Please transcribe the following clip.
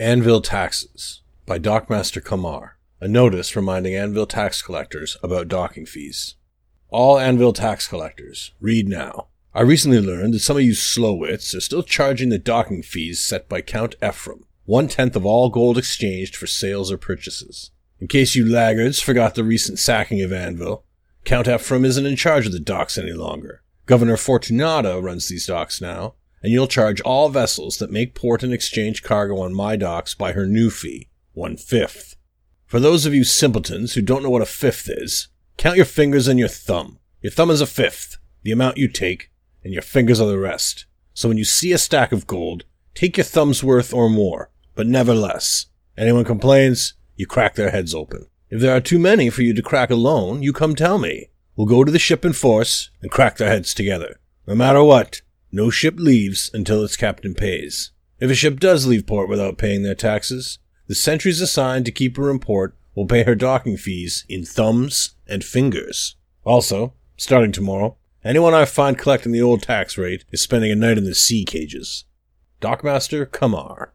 Anvil Taxes by Dockmaster Kamar. A notice reminding Anvil tax collectors about docking fees. All Anvil tax collectors, read now. I recently learned that some of you slowwits are still charging the docking fees set by Count Ephraim, one tenth of all gold exchanged for sales or purchases. In case you laggards forgot the recent sacking of Anvil, Count Ephraim isn't in charge of the docks any longer. Governor Fortunata runs these docks now, and you'll charge all vessels that make port and exchange cargo on my docks by her new fee, one fifth. For those of you simpletons who don't know what a fifth is, count your fingers and your thumb. Your thumb is a fifth, the amount you take, and your fingers are the rest. So when you see a stack of gold, take your thumb's worth or more, but never less. Anyone complains, you crack their heads open. If there are too many for you to crack alone, you come tell me. We'll go to the ship in force and crack their heads together. No matter what, no ship leaves until its captain pays. If a ship does leave port without paying their taxes, the sentries assigned to keep her in port will pay her docking fees in thumbs and fingers. Also, starting tomorrow, anyone I find collecting the old tax rate is spending a night in the sea cages. Dockmaster Kamar.